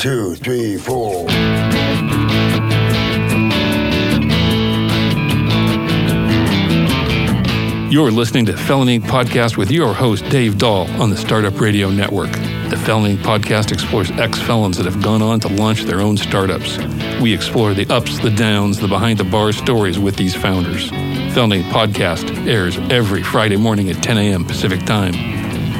two, three, four. You're listening to Felony Podcast with your host, Dave Dahl, on the Startup Radio Network. The Felony Podcast explores ex felons that have gone on to launch their own startups. We explore the ups, the downs, the behind the bar stories with these founders. Felony Podcast airs every Friday morning at 10 a.m. Pacific Time.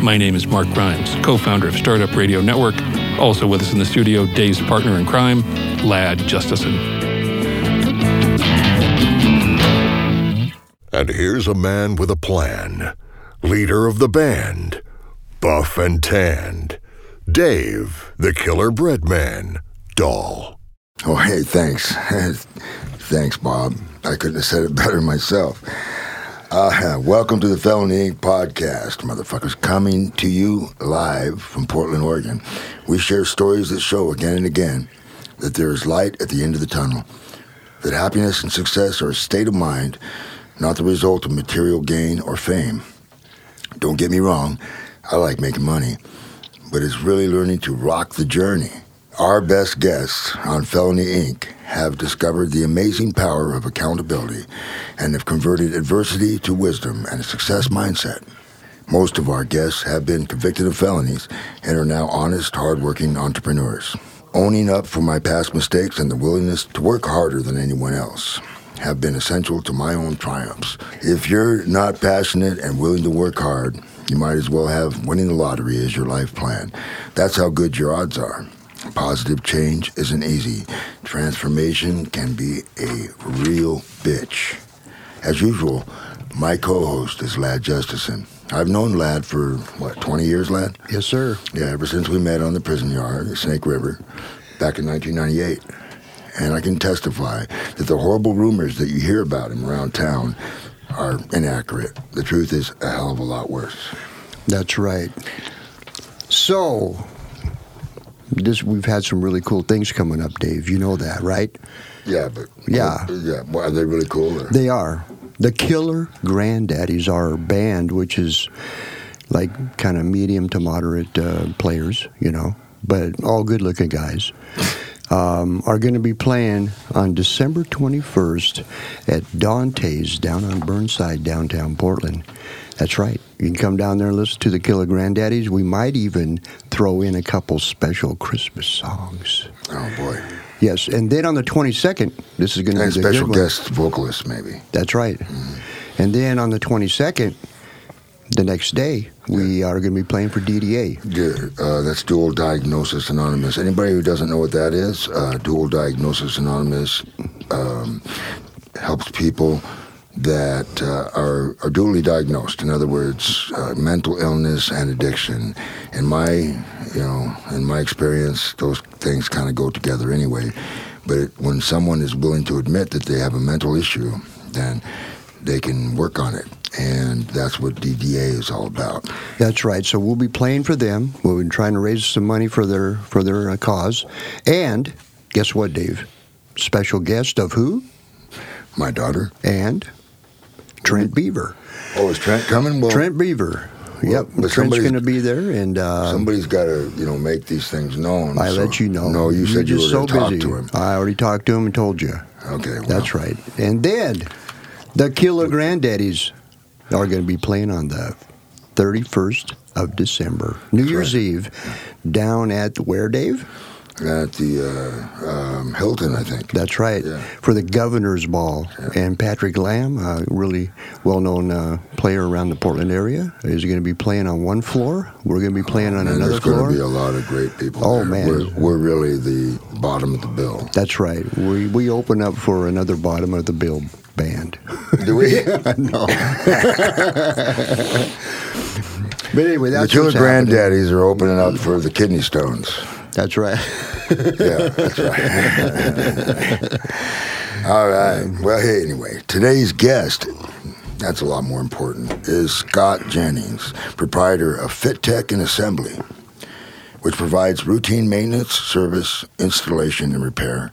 My name is Mark Grimes, co founder of Startup Radio Network. Also with us in the studio, Dave's partner in crime, Ladd Justesen. And here's a man with a plan. Leader of the band. Buff and tanned. Dave, the killer bread man. Dahl. Oh, hey, thanks. thanks, Bob. I couldn't have said it better myself. Uh, welcome to the Felony Inc. podcast, motherfuckers. Coming to you live from Portland, Oregon. We share stories that show again and again that there is light at the end of the tunnel, that happiness and success are a state of mind not the result of material gain or fame. Don't get me wrong, I like making money, but it's really learning to rock the journey. Our best guests on Felony Inc. have discovered the amazing power of accountability and have converted adversity to wisdom and a success mindset. Most of our guests have been convicted of felonies and are now honest, hardworking entrepreneurs. Owning up for my past mistakes and the willingness to work harder than anyone else have been essential to my own triumphs. If you're not passionate and willing to work hard, you might as well have winning the lottery as your life plan. That's how good your odds are. Positive change isn't easy. Transformation can be a real bitch. As usual, my co-host is Ladd Justesen. I've known Ladd for, what, 20 years, Ladd? Yes, sir. Yeah, ever since we met on the prison yard, at Snake River, back in 1998 and I can testify that the horrible rumors that you hear about him around town are inaccurate. The truth is a hell of a lot worse. That's right. So, this we've had some really cool things coming up, Dave. You know that, right? Yeah, but yeah, yeah. Well, are they really cool? Or? They are. The Killer Granddaddies are a band which is like kind of medium to moderate uh, players, you know, but all good-looking guys um, are going to be playing on December 21st at Dante's down on Burnside, downtown Portland. That's right. You can come down there and listen to the Killer Granddaddies. We might even throw in a couple special Christmas songs. Oh, boy. Yes, and then on the 22nd, this is going to be a special guest vocalist, maybe. That's right. Mm-hmm. And then on the 22nd, the next day, we are going to be playing for DDA. Yeah, uh, that's Dual Diagnosis Anonymous. Anybody who doesn't know what that is, uh, Dual Diagnosis Anonymous um, helps people that uh, are, are dually diagnosed. In other words, uh, mental illness and addiction. In my, you know, in my experience, those things kind of go together anyway. But it, when someone is willing to admit that they have a mental issue, then they can work on it and that's what DDA is all about. That's right. So we'll be playing for them. We've been trying to raise some money for their for their uh, cause. And guess what, Dave? Special guest of who? My daughter and Trent Beaver. Oh, is Trent coming? Well, Trent Beaver. Well, yep, but Trent's going to be there, and uh, somebody's got to, you know, make these things known. I so. let you know. No, you You're said you were so going to talk to him. I already talked to him and told you. Okay, well. that's right. And then the Killer Granddaddies are going to be playing on the 31st of December, New Year's. Eve, down at where, Dave? At the uh, um, Hilton, I think. That's right. Yeah. For the Governor's Ball. Yeah. And Patrick Lamb, a really well known uh, player around the Portland area, is going to be playing on one floor. We're going to be playing oh, on man, another there's floor. There's going to be a lot of great people. Oh, there. man. We're, we're, really the bottom of the bill. That's right. We, we open up for another bottom of the bill band. Do we? no. but anyway, that's the Killer Granddaddies are opening up for the Kidney Stones. That's right. yeah, that's right. All right. Well, hey, anyway, today's guest, that's a lot more important, is Scott Jennings, proprietor of FitTech and Assembly, which provides routine maintenance, service, installation, and repair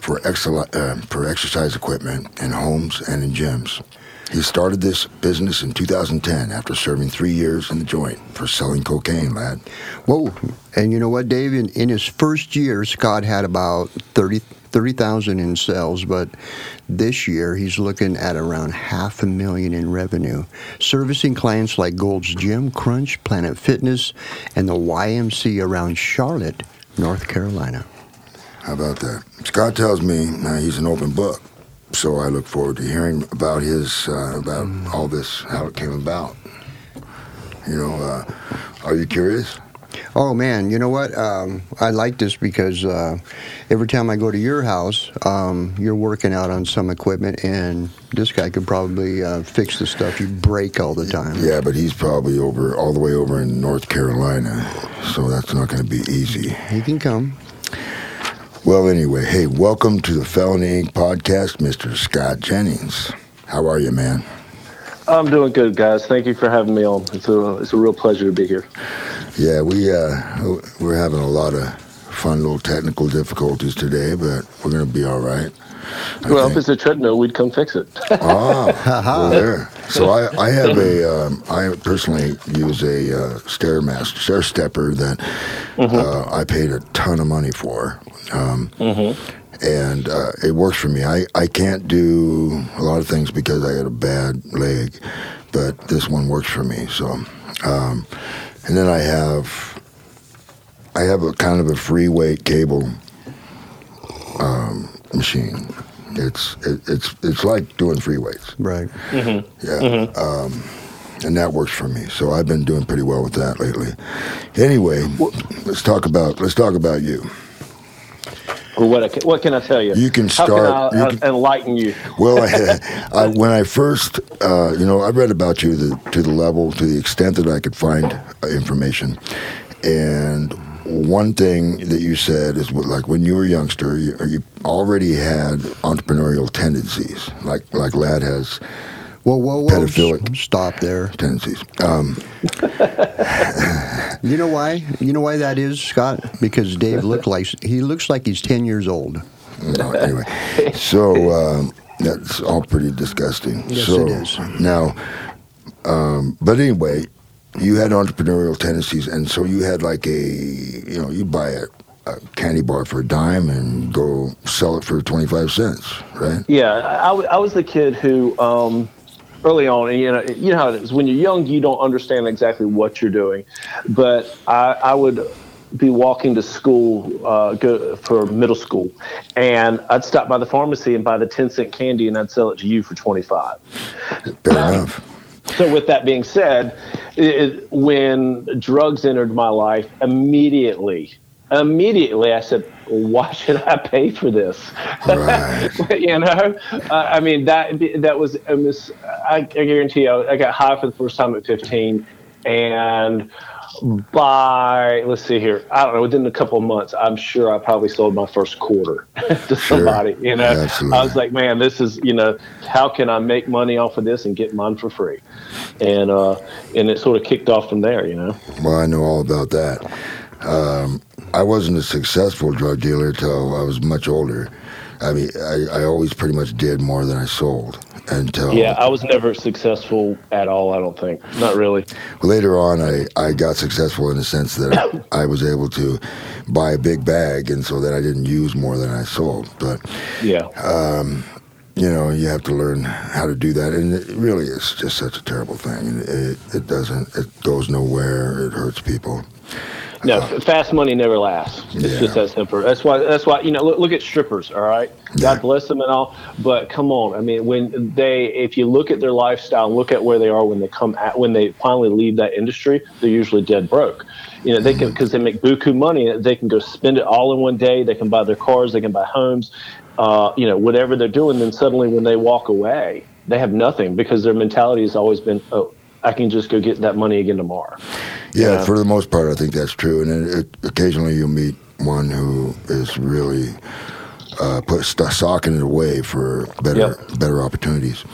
for, excel- uh, for exercise equipment in homes and in gyms. He started this business in 2010 after serving three years in the joint for selling cocaine, Ladd. Whoa. And you know what, Dave? In, in his first year, Scott had about 30 30,000 in sales, but this year he's looking at around half a million in revenue, servicing clients like Gold's Gym, Crunch, Planet Fitness, and the YMC around Charlotte, North Carolina. How about that? Scott tells me uh, he's an open book, so I look forward to hearing about his uh, about all this, how it came about. You know, uh, are you curious? Oh man, you know what? Um, I like this because uh, every time I go to your house, um, you're working out on some equipment, and this guy could probably uh, fix the stuff you break all the time. Yeah, but he's probably over all the way over in North Carolina, so that's not going to be easy. He can come. Well, anyway, hey, welcome to the Felony Inc. podcast, Mr. Scott Jennings. How are you, man? I'm doing good, guys. Thank you for having me on. It's a it's a real pleasure to be here. Yeah, we uh, we're having a lot of fun little technical difficulties today, but we're going to be all right. I well, think. if it's a treadmill, we'd come fix it. Ah, well, there. So I, I have a, um, I personally use a uh, stairmaster, stair stepper that uh, I paid a ton of money for, um, and uh, it works for me. I, I can't do a lot of things because I had a bad leg, but this one works for me. So, um, and then I have, I have a kind of a free weight cable um, machine. It's it, it's it's like doing free weights. Right. Yeah. Um, and that works for me. So I've been doing pretty well with that lately. Anyway, let's talk about let's talk about you. Well, what, I can, what can I tell you? You can How start- can I you uh, can- enlighten you? Well, I, I, when I first, uh, you know, I read about you the, to the level, to the extent that I could find uh, information, and one thing that you said is like when you were a youngster, you, you already had entrepreneurial tendencies, like like Ladd has Whoa, whoa, whoa! Pedophilic. Stop there. tendencies. Um, You know why? You know why that is, Scott? Because Dave look like he looks like he's ten years old. No, anyway, so um, that's all pretty disgusting. Yes, so it is. now, um, but anyway, you had entrepreneurial tendencies, and so you had like a, you know, you buy a, a candy bar for a dime and go sell it for twenty five cents, right? Yeah, I was the kid who, um, early on, and you know, you know how it is. When you're young, you don't understand exactly what you're doing, but I, I would be walking to school, uh, go for middle school, and I'd stop by the pharmacy and buy the ten cent candy, and I'd sell it to you for twenty five. Fair enough. So, with that being said, it, when drugs entered my life, immediately, immediately, I said, "Why should I pay for this?" Right. you know, uh, I mean that that was, a was I, I guarantee you, I got high for the first time at 15, and by let's see here, I don't know, within a couple of months, I'm sure I probably sold my first quarter to somebody. You know, Absolutely. I was like, man, this is you know, how can I make money off of this and get mine for free? And uh, and it sort of kicked off from there. You know. Well, I know all about that. Um, I wasn't a successful drug dealer until I was much older. I mean, I, I always pretty much did more than I sold until Yeah, I was never successful at all. I don't think, not really. later on I, I got successful in the sense that I was able to buy a big bag and so that I didn't use more than I sold. But Yeah. Um, you know, you have to learn how to do that and it really is just such a terrible thing. It, it doesn't it goes nowhere, it hurts people. No, fast money never lasts. It's Yeah. just that simple. That's why. That's why you know. Look, look at strippers. All right, Yeah. God bless them and all. But come on, I mean, when they, if you look at their lifestyle, look at where they are when they come at, when they finally leave that industry, they're usually dead broke. You know, they can because they make buku money. They can go spend it all in one day. They can buy their cars. They can buy homes. Uh, you know, whatever they're doing. Then suddenly, when they walk away, they have nothing because their mentality has always been, oh, I can just go get that money again tomorrow. Yeah, for the most part, I think that's true. And it, it, occasionally you'll meet one who is really uh, put st- socking it away for better Yep. better opportunities.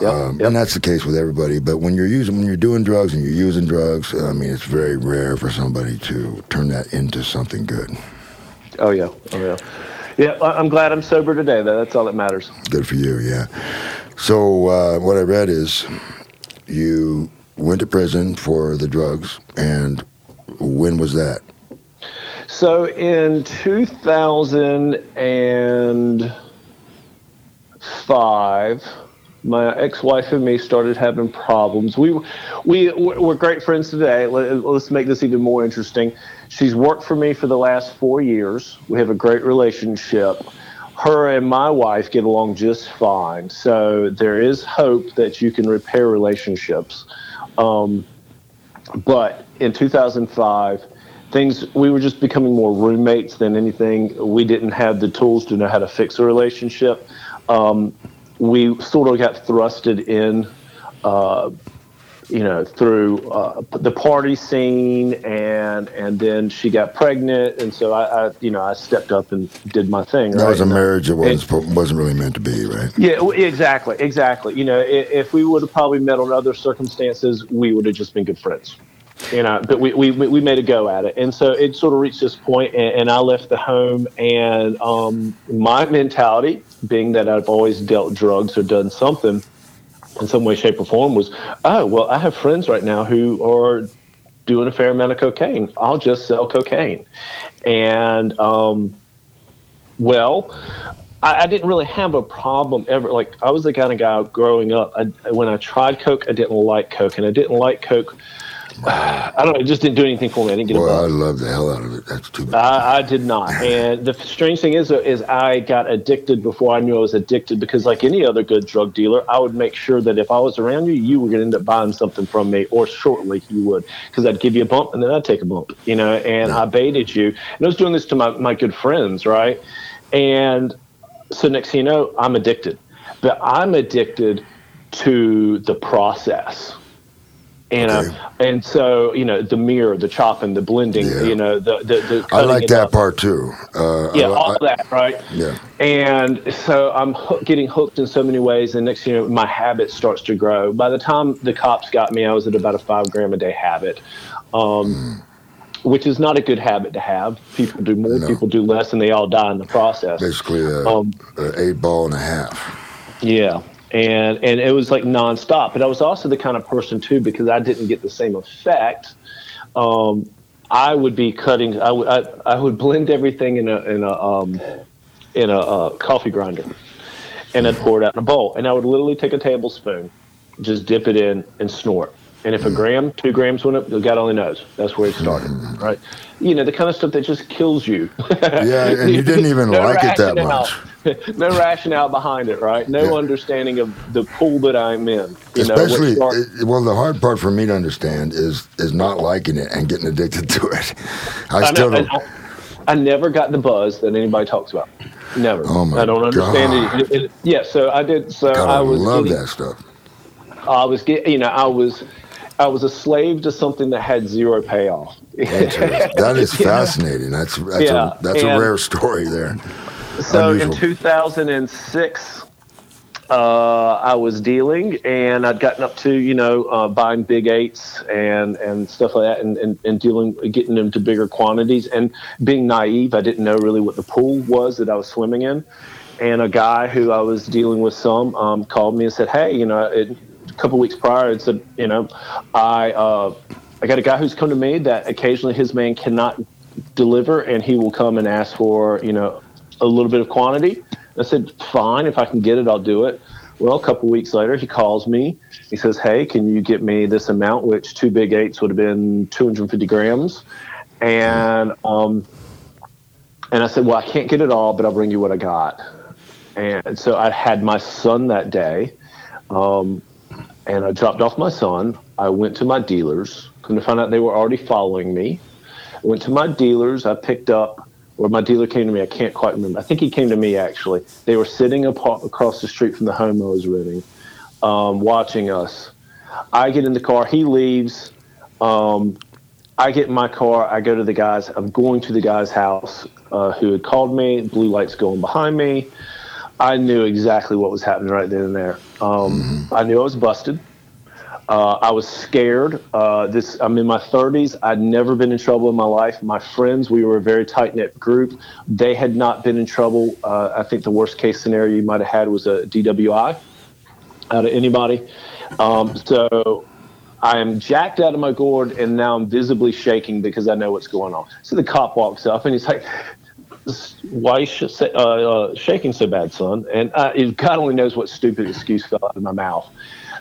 Yep, Um, yep. And that's the case with everybody. But when you're using when you're doing drugs and you're using drugs, I mean, it's very rare for somebody to turn that into something good. Oh yeah, oh yeah, yeah. I'm glad I'm sober today. Though that's all that matters. Good for you, yeah. So uh, what I read is you went to prison for the drugs, and when was that? So in 2005, my ex-wife and me started having problems. We we we're great friends today. Let's make this even more interesting. She's worked for me for the last four years. We have a great relationship. Her and my wife get along just fine. So there is hope that you can repair relationships. Um, but in 2005, things we were just becoming more roommates than anything. We didn't have the tools to know how to fix a relationship. Um, we sort of got thrusted in, uh, you know, through uh, the party scene, and and then she got pregnant, and so I, I you know, I stepped up and did my thing. That right? was a marriage that was, wasn't really meant to be, right? yeah, exactly, exactly. You know, if, if we would have probably met on other circumstances, we would have just been good friends. You know, but we, we, we made a go at it. And so it sort of reached this point, and, and I left the home. And um, my mentality, being that I've always dealt drugs or done something in some way, shape, or form, was oh, well, I have friends right now who are doing a fair amount of cocaine. I'll just sell cocaine. And, um, well, I, I didn't really have a problem ever. Like I was the kind of guy growing up. I, when I tried Coke, I didn't like Coke, and I didn't like Coke. Uh, I don't know. It just didn't do anything for me. I didn't get Boy, I love the hell out of it. That's too bad. I, I did not. And the strange thing is, is I got addicted before I knew I was addicted because, like any other good drug dealer, I would make sure that if I was around you, you were going to end up buying something from me, or shortly you would, because I'd give you a bump and then I'd take a bump, you know. And I baited you, and I was doing this to my my good friends, right? And so next thing you know, I'm addicted, but I'm addicted to the process. And Okay. uh, and so you know the mirror, the chopping, the blending, Yeah. you know the the, the I like that up. part too. Uh, Yeah, I, all I- that, right? Yeah. And so I'm hook, getting hooked in so many ways, and next know, my habit starts to grow. By the time the cops got me, I was at about a five gram a day habit, um, which is not a good habit to have. People do more, No. people do less, and they all die in the process. basically a, Um, a eight ball and a half. Yeah. And and it was like nonstop. But I was also the kind of person too, because I didn't get the same effect. Um, I would be cutting. I would I, I would blend everything in a in a um, in a uh, coffee grinder, and I'd pour it out in a bowl. And I would literally take a tablespoon, just dip it in, and snort. And if a gram, two grams went up, God only knows. That's where it started, right? You know, the kind of stuff that just kills you. Yeah, and you didn't even like it that much. no rationale behind it, right? No Yeah. understanding of the pool that I'm in. You know, Especially, start- it- well, the hard part for me to understand is is not liking it and getting addicted to it. I I, still know, don't. I, I never got the buzz that anybody talks about. Never. Oh, my I don't understand it. It- it- Yeah, so I did. So God, I I was love getting- that stuff. I was get, you know, I was, I was a slave to something that had zero payoff. That's- fascinating. That's that's Yeah, a that's a rare story there. So Unusual. in 2006, uh, I was dealing, and I'd gotten up to you know uh, buying big eights and and stuff like that, and, and and dealing, getting them to bigger quantities, and being naive, I didn't know really what the pool was that I was swimming in. And a guy who I was dealing with some um, called me and said, "Hey, you know, it, a couple weeks prior, it said, you know, I uh, I got a guy who's come to me that occasionally his man cannot deliver, and he will come and ask for you know a little bit of quantity. I said, fine, if I can get it, I'll do it. Well, a couple weeks later, he calls me. He says, hey, can you get me this amount, which two big eights would have been 250 grams. And um, and I said, well, I can't get it all, but I'll bring you what I got. And so I had my son that day, um, and I dropped off my son. I went to my dealers. Come to find out they were already following me. I went to my dealers. I picked up, or my dealer came to me. I can't quite remember. I think he came to me actually. They were sitting apart, across the street from the home I was renting, um, watching us. I get in the car. He leaves. Um, I get in my car. I go to the guy's. I'm going to the guy's house uh, who had called me. Blue lights going behind me. I knew exactly what was happening right then and there. Um, I knew I was busted. Uh, I was scared. Uh, this I'm in my 30s. I'd never been in trouble in my life. My friends, we were a very tight knit group. They had not been in trouble. Uh, I think the worst case scenario you might have had was a DWI. out of anybody. Um, so I am jacked out of my gourd, and now I'm visibly shaking because I know what's going on. So the cop walks up, and he's like, "Why you sh- uh, uh, shaking so bad, son?" And uh, God only knows what stupid excuse fell out of my mouth.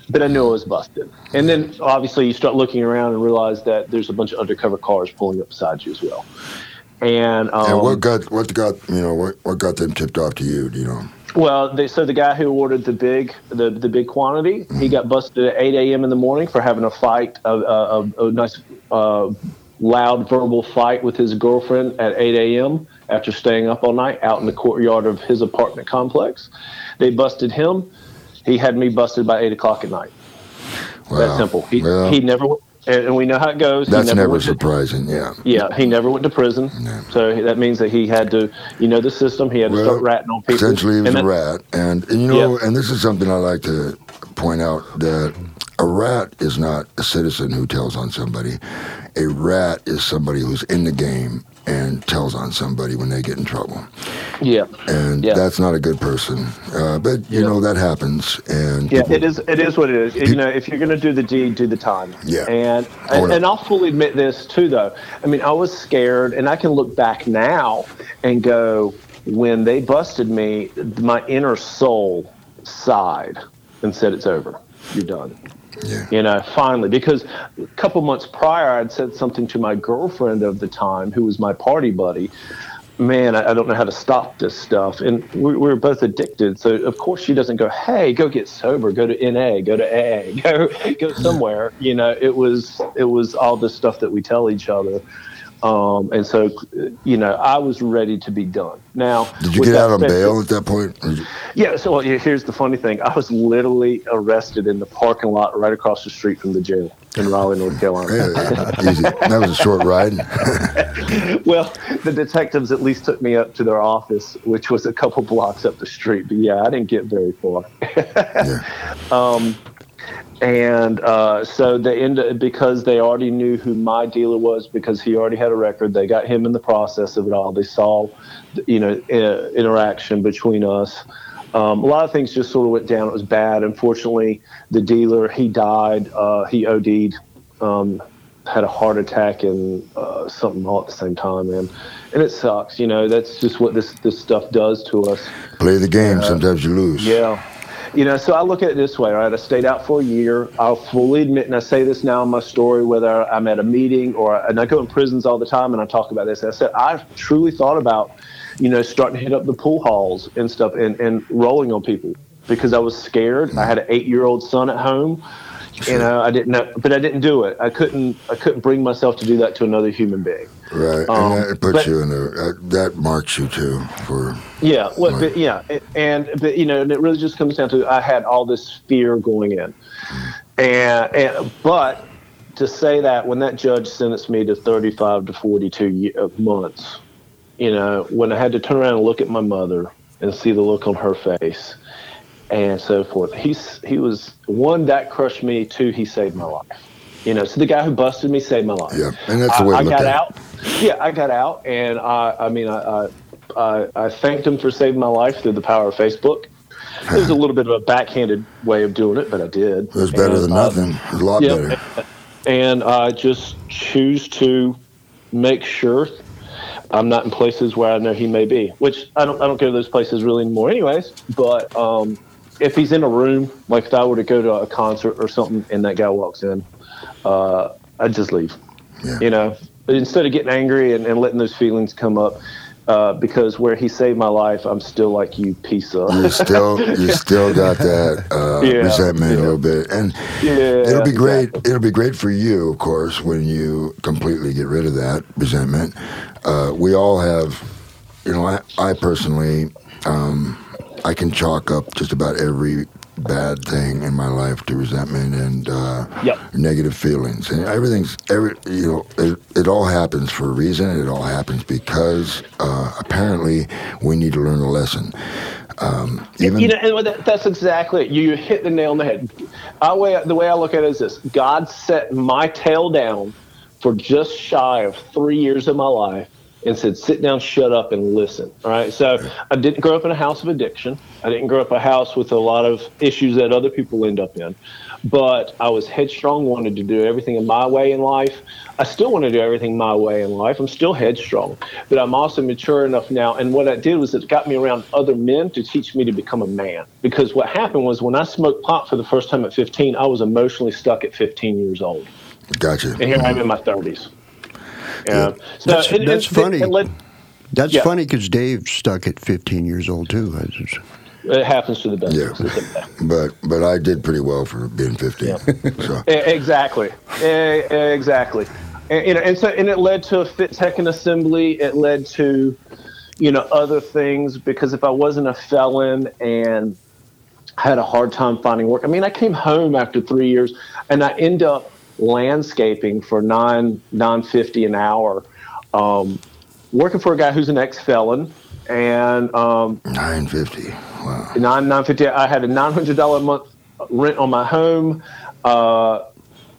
But I knew I was busted. And then obviously you start looking around and realize that there's a bunch of undercover cars pulling up beside you as well. And, um, and what got what got you know what, what got them tipped off to you? Do you know? Well, they, so the guy who ordered the big the, the big quantity, he got busted at 8 a.m. in the morning for having a fight, a, a, a nice uh, loud verbal fight with his girlfriend at 8 a.m. after staying up all night out in the courtyard of his apartment complex. They busted him. He had me busted by 8 o'clock at night. Wow. That simple. He, Well, he never, and we know how it goes. He that's never, went to- surprising. Yeah. yeah, he never went to prison. No. So that means that he had to, you know, the system. He had to start ratting on people. Essentially, he was a rat, and, and you know, Yeah. and this is something I like to point out that a rat is not a citizen who tells on somebody. A rat is somebody who's in the game and tells on somebody when they get in trouble, Yeah. and Yeah. that's not a good person. Uh, but you Yeah. know that happens, and Yeah, people- it is. It is what it is. You know, if you're going to do the deed, do the time. Yeah. And and, and I'll fully admit this too, though. I mean, I was scared, and I can look back now and go, when they busted me, my inner soul sighed and said, "It's over. You're done." Yeah. You know, finally, because a couple months prior, I'd said something to my girlfriend of the time, who was my party buddy. Man, I, I don't know how to stop this stuff, and we, we were both addicted. So of course she doesn't go, "Hey, go get sober, go to NA, go to AA, go go somewhere." You know, it was it was all this stuff that we tell each other. Um, and so, you know, I was ready to be done. Now, Did you get out on bail at that point? Or did you- yeah, so well, here's the funny thing. I was literally arrested in the parking lot right across the street from the jail in Raleigh, North Carolina. Yeah, easy. That was a short ride. well, the detectives at least took me up to their office, which was a couple blocks up the street. But yeah, I didn't get very far. yeah. And uh, so they ended because they already knew who my dealer was because he already had a record. They got him in the process of it all. They saw, you know, uh, interaction between us. Um, a lot of things just sort of went down. It was bad. Unfortunately, the dealer he died. Uh, he OD'd, um, had a heart attack and uh, something all at the same time, man. And it sucks. You know, that's just what this this stuff does to us. Play the game. Sometimes you lose. Yeah. You know, so I look at it this way, right? I stayed out for a year. I'll fully admit, and I say this now in my story, whether I'm at a meeting or, and I go in prisons all the time and I talk about this. I said, I truly thought about, you know, starting to hit up the pool halls and stuff and, and rolling on people because I was scared. I had an eight year old son at home. You know, I didn't know, but I didn't do it. I couldn't, I couldn't bring myself to do that to another human being. Right. Um, and that puts but- you in a, that marks you too for, Yeah, well, but, yeah, and but you know, and it really just comes down to I had all this fear going in, and, and but to say that when that judge sentenced me to 35 to 42 ye- uh, months, you know, when I had to turn around and look at my mother and see the look on her face, and so forth, he's he was one that crushed me. Two, he saved my life. You know, so the guy who busted me saved my life. yeah. And that's the way I, I got out. Yeah, I got out, and I, I mean, I, I, I, I thanked him for saving my life through the power of Facebook. It was a little bit of a backhanded way of doing it, but I did. It was better And, than uh, nothing. A lot yeah, better. and I just choose to make sure I'm not in places where I know he may be, which I don't. I don't go to those places really anymore, anyways. But um, if he's in a room, like if I were to go to a concert or something, and that guy walks in, uh, I'd just leave. Yeah. You know, instead of getting angry and, and letting those feelings come up, uh, because where he saved my life, I'm still like you, piece of. you still you still got that uh, Yeah, resentment yeah. a little bit, and Yeah, it'll be great. exactly. It'll be great for you, of course, when you completely get rid of that resentment. Uh, we all have, you know, I, I personally, um, I can chalk up just about every bad thing in my life to resentment and uh, Yep. negative feelings, and everything's every you know it, it all happens for a reason. It all happens because uh, apparently we need to learn a lesson. Um, even you know, that's exactly it. You hit the nail on the head. I way, the way I look at it is this: God set my tail down for just shy of three years of my life and said, sit down, shut up, and listen. All right. So I didn't grow up in a house of addiction. I didn't grow up a house with a lot of issues that other people end up in. But I was headstrong, wanted to do everything in my way in life. I still want to do everything my way in life. I'm still headstrong, but I'm also mature enough now. And what I did was it got me around other men to teach me to become a man. Because what happened was when I smoked pot for the first time at 15, I was emotionally stuck at 15 years old. Gotcha. And here I'm in my 30s. Yeah. So that's, it, that's it, funny. It that's yeah. funny because Dave stuck at 15 years old too. It happens to the best. Yeah, but but I did pretty well for being 15. Yeah. so. Exactly, exactly, and, you know, and so and it led to a FitTech and assembly. It led to, you know, other things because if I wasn't a felon and had a hard time finding work, I mean, I came home after three years and I end up landscaping for nine nine fifty an hour, um, working for a guy who's an ex felon, and um, nine fifty. Wow. Nine nine fifty. I had a nine hundred dollar a month rent on my home. Uh,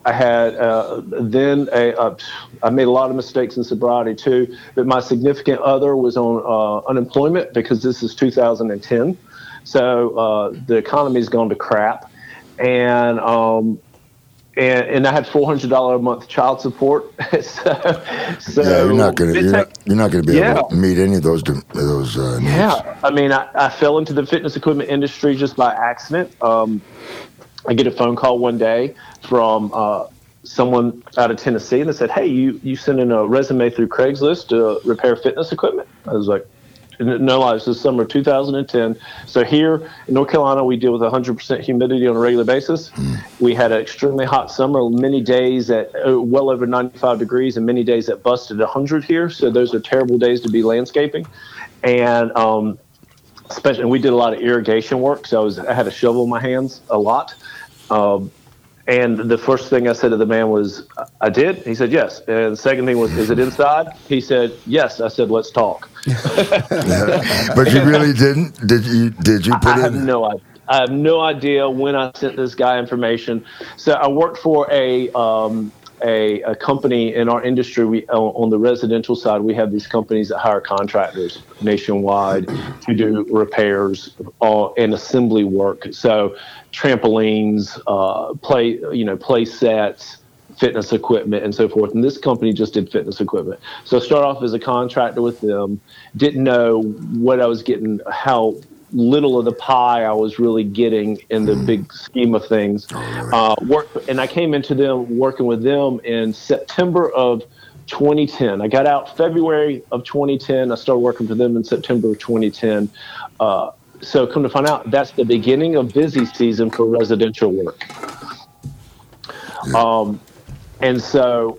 I had uh, then a, uh, I made a lot of mistakes in sobriety too. But my significant other was on uh, unemployment because this is 2010, so uh, the economy's gone to crap, and um, and, and I had four hundred dollar a month child support. so, so yeah, you're not gonna you're not, you're not gonna be yeah. able to meet any of those those uh, needs. Yeah, I mean, I, I fell into the fitness equipment industry just by accident. Um, I get a phone call one day from uh, someone out of Tennessee, and they said, "Hey, you you sent in a resume through Craigslist to repair fitness equipment." I was like, no lies this summer 2010 so here in north carolina we deal with 100% humidity on a regular basis. We had an extremely hot summer many days at uh, well over 95 degrees and many days that busted 100 here. So those are terrible days to be landscaping. And um, especially and we did a lot of irrigation work. So I, was, I had a shovel in my hands a lot. Um, and the first thing I said to the man was, I did? He said, yes. And the second thing was, is it inside? He said, yes. I said, let's talk. but you really didn't? Did you, did you put I, I have no idea. I have no idea when I sent this guy information. So I worked for a, um, a, a, company in our industry. We on the residential side, we have these companies that hire contractors nationwide to do repairs and assembly work. So trampolines, uh, play you know play sets, fitness equipment, and so forth. And this company just did fitness equipment. So I started off as a contractor with them. Didn't know what I was getting, how little of the pie I was really getting in the big scheme of things. Uh, work, and I came into them working with them in September of 2010. I got out February of 2010. I started working for them in September of 2010. Uh, so come to find out, that's the beginning of busy season for residential work. Um, and so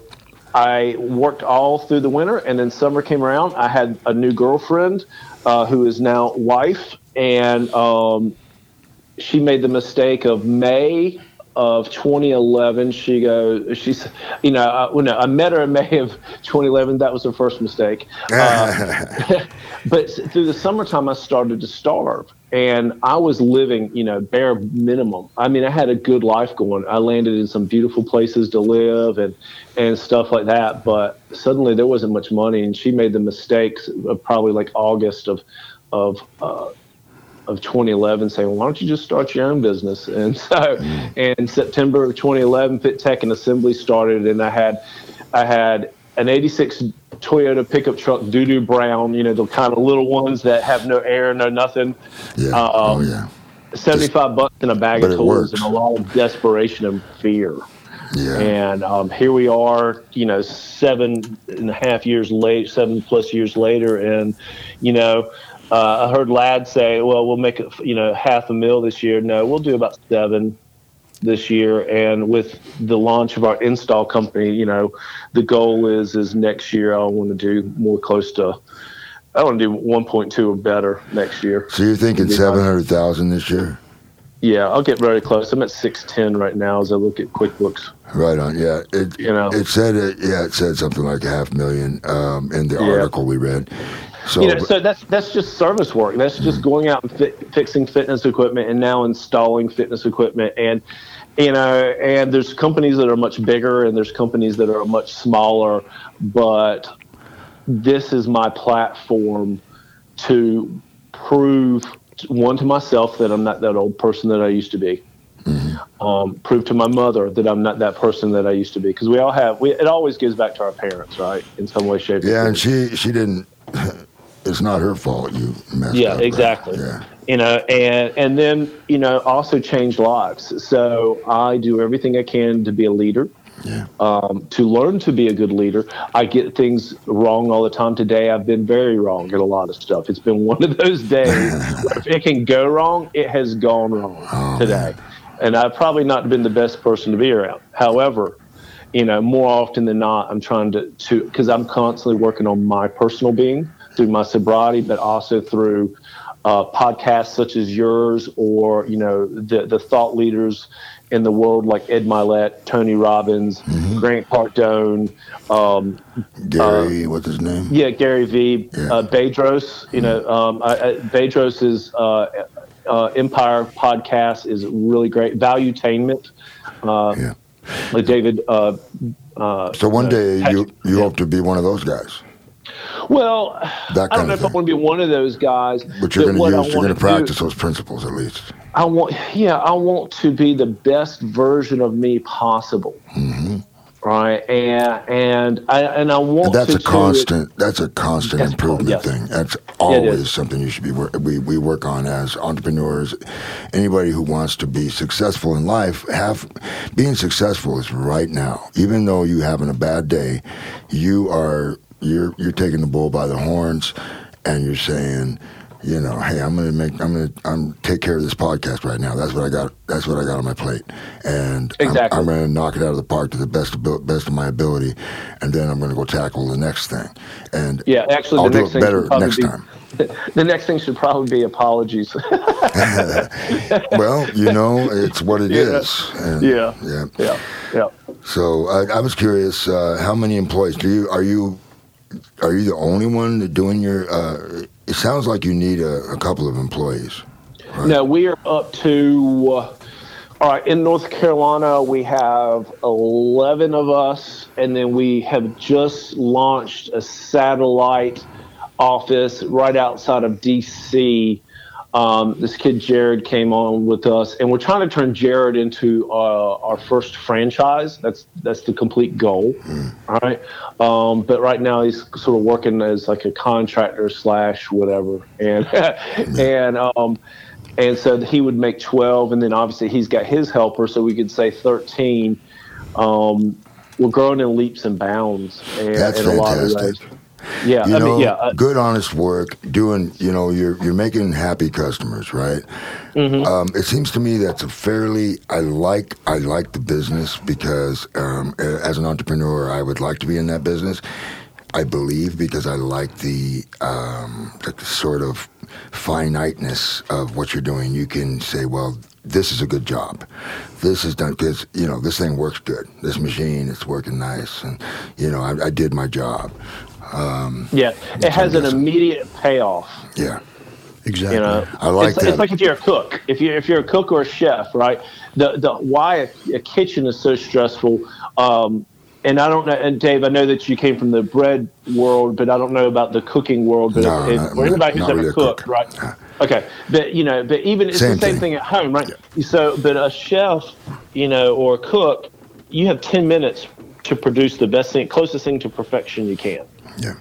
I worked all through the winter, and then summer came around. I had a new girlfriend uh, who is now wife, and um, she made the mistake of May of 2011. She goes, she's, you know, I, well, no, I met her in May of 2011. That was her first mistake. Uh, but through the summertime, I started to starve. And I was living, you know, bare minimum. I mean, I had a good life going. I landed in some beautiful places to live and, and stuff like that. But suddenly there wasn't much money. And she made the mistakes of probably like August of, of, uh, of 2011 saying, why don't you just start your own business? And so in September of 2011, FitTech and Assembly started, and I had I had an 86 Toyota pickup truck, doo doo brown, you know, the kind of little ones that have no air, no nothing. Yeah. Um, oh, yeah. 75 just, bucks in a bag of tools and a lot of desperation and fear. Yeah. And um, here we are, you know, seven and a half years late, seven plus years later, and you know, uh, I heard Ladd say, "Well, we'll make it, you know, half a mil this year." No, we'll do about seven this year. And with the launch of our install company, you know, the goal is is next year I want to do more close to. I want to do 1.2 or better next year. So you're thinking 700,000 this year? Yeah, I'll get very close. I'm at 610 right now as I look at QuickBooks. Right on. Yeah, it you know it said it. Yeah, it said something like a half million um, in the yeah. article we read. So, you know, so that's that's just service work. That's just mm-hmm. going out and fi- fixing fitness equipment and now installing fitness equipment. And you know, and there's companies that are much bigger and there's companies that are much smaller, but this is my platform to prove one to myself that I'm not that old person that I used to be. Um, prove to my mother that I'm not that person that I used to be. Because we all have, we, it always goes back to our parents, right? In some way, shape, or Yeah, and she she didn't. It's not her fault. You messed yeah up. right? exactly Yeah. you know and and then you know also change lives so i do everything i can to be a leader Yeah. um, to learn to be a good leader i get things wrong all the time today i've been very wrong at a lot of stuff it's been one of those days if it can go wrong it has gone wrong Oh, today and i've probably not been the best person to be around however you know more often than not i'm trying to to because i'm constantly working on my personal being through my sobriety but also through uh, podcasts such as yours or you know the the thought leaders in the world like Ed Mylett tony robbins grant cardone um, Gary, what's his name? yeah gary V. Yeah. uh, bedros you know um, I, I, bedros's uh, uh, empire podcast is really great valuetainment uh, Yeah. like david uh, uh, So one uh, day you you hope to be one of those guys. Well, That I don't know if I want to be one of those guys. But you're going to use. You're going to practice do- those principles at least. I want, yeah, I want to be the best version of me possible. Mm-hmm. Right, and and I and I want And that's to a constant. That's a constant That's improvement yes. thing. That's always something you should be. We we work on as entrepreneurs. Anybody who wants to be successful in life, have being successful is right now. Even though you having a bad day, you are you're you're taking the bull by the horns, and you're saying. You know, hey, I'm gonna make, I'm gonna, I'm take care of this podcast right now. That's what I got. That's what I got on my plate, and I'm- Exactly. I'm, gonna knock it out of the park to the best abil- best of my ability, and then I'm gonna go tackle the next thing. And Yeah, actually, I'll the do next it thing better should probably next be, time. The next thing should probably be apologies. well, you know, it's what it Yeah. is. And, Yeah. yeah. yeah, yeah. So I, I was curious, uh, how many employees do you? Are you? Are you the only one doing your? Uh, it sounds like you need a, a couple of employees. Right. No, we are up to. Uh, all right, in North Carolina, we have 11 of us, and then we have just launched a satellite office right outside of DC. Um, this kid Jared came on with us, and we're trying to turn Jared into uh, our first franchise. That's that's the complete goal, all right. Um, but right now he's sort of working as like a contractor slash whatever, and and um, and so he would make 12 and then obviously he's got his helper so we could say 13 um, we're growing in leaps and bounds and, That's in a lot of ways yeah You i know, mean yeah uh, good, honest work, doing. You know, you're you're making happy customers, right? Mm-hmm. Um, it seems to me that's a fairly. I like I like the business because um, as an entrepreneur, I would like to be in that business. I believe because I like the um, the sort of finiteness of what you're doing. You can say, well, this is a good job. This is done because you know this thing works good. This machine, it's working nice, and you know I, I did my job. Um, yeah it has an immediate payoff yeah. Exactly. you know I like it's, that. it's like if you're a cook if you're if you're a cook or a chef right the the why a, a kitchen is so stressful um and I don't know, and Dave, I know that you came from the bread world, but I don't know about the cooking world. But No, not- for anybody who's ever really cooked, cook. right? Yeah. Okay, but you know, but even it's Same the same thing. thing at home, right? So, but a chef, you know, or a cook, you have ten minutes to produce the best thing, closest thing to perfection you can. Yeah.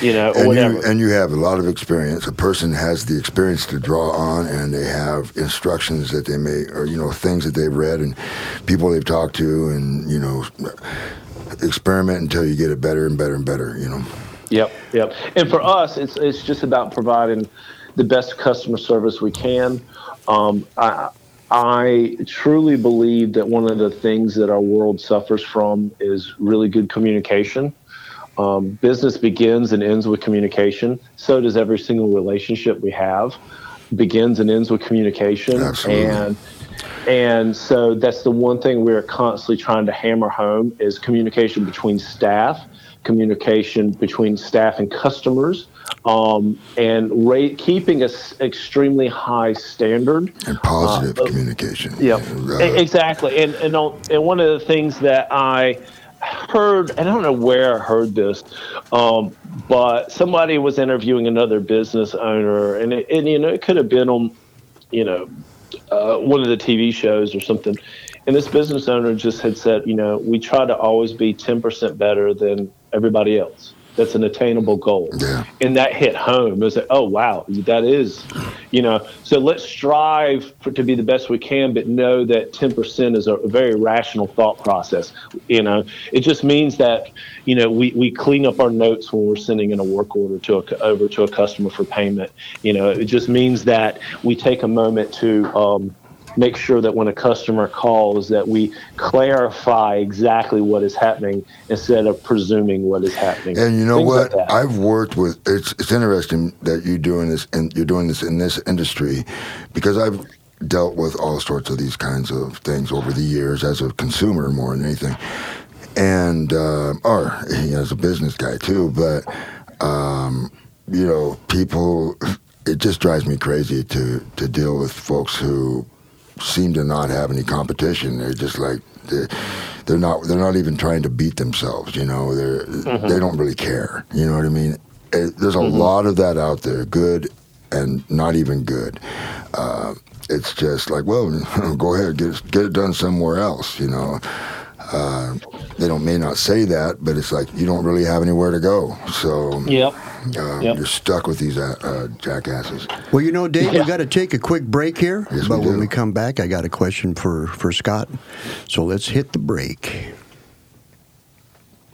You know, or And whatever. you, and you have a lot of experience. A person has the experience to draw on, and they have instructions that they may, or you know, things that they've read and people they've talked to, and you know, experiment until you get it better and better and better. You know. Yep, yep. And for us, it's it's just about providing the best customer service we can. Um, I I truly believe that one of the things that our world suffers from is really good communication. Um, business begins and ends with communication. So does every single relationship we have. Begins and ends with communication. Absolutely. And and so that's the one thing we're constantly trying to hammer home is communication between staff, communication between staff and customers, um, and keeping a s- extremely high standard. And positive Uh, communication. Yep, E- exactly. And and, on- and one of the things that I heard, and I don't know where I heard this, um, but somebody was interviewing another business owner, and it, and you know it could have been on, you know, uh, one of the TV shows or something. And this business owner just had said, you know, we try to always be 10% better than everybody else. That's an attainable goal. Yeah. And that hit home. It was like, oh, wow, that is, you know, so let's strive for, to be the best we can, but know that 10% is a very rational thought process. You know, it just means that, you know, we, we clean up our notes when we're sending in a work order to a, over to a customer for payment. You know, it just means that we take a moment to, um, make sure that when a customer calls that we clarify exactly what is happening instead of presuming what is happening. And you know Things what? like. I've worked with. It's it's interesting that you're doing this and you're doing this in this industry, because I've dealt with all sorts of these kinds of things over the years as a consumer more than anything, and uh, or you know, as a business guy too. But um, you know, people. It just drives me crazy to to deal with folks who seem to not have any competition. They're just like they're, they're not they're not even trying to beat themselves. You know, they're they don't really care. You know what I mean? Eh, There's a lot of that out there, good and not even good. Uh, it's just like, well, go ahead, get it, get it done somewhere else. You know. Uh, they don't may not say that, but it's like you don't really have anywhere to go. So Yep. Uh, Yep. you're stuck with these uh, uh, jackasses. Well, you know, Dave, Yeah. we got to take a quick break here. Yes, but we when we come back, I got a question for, for Scott. So let's hit the break.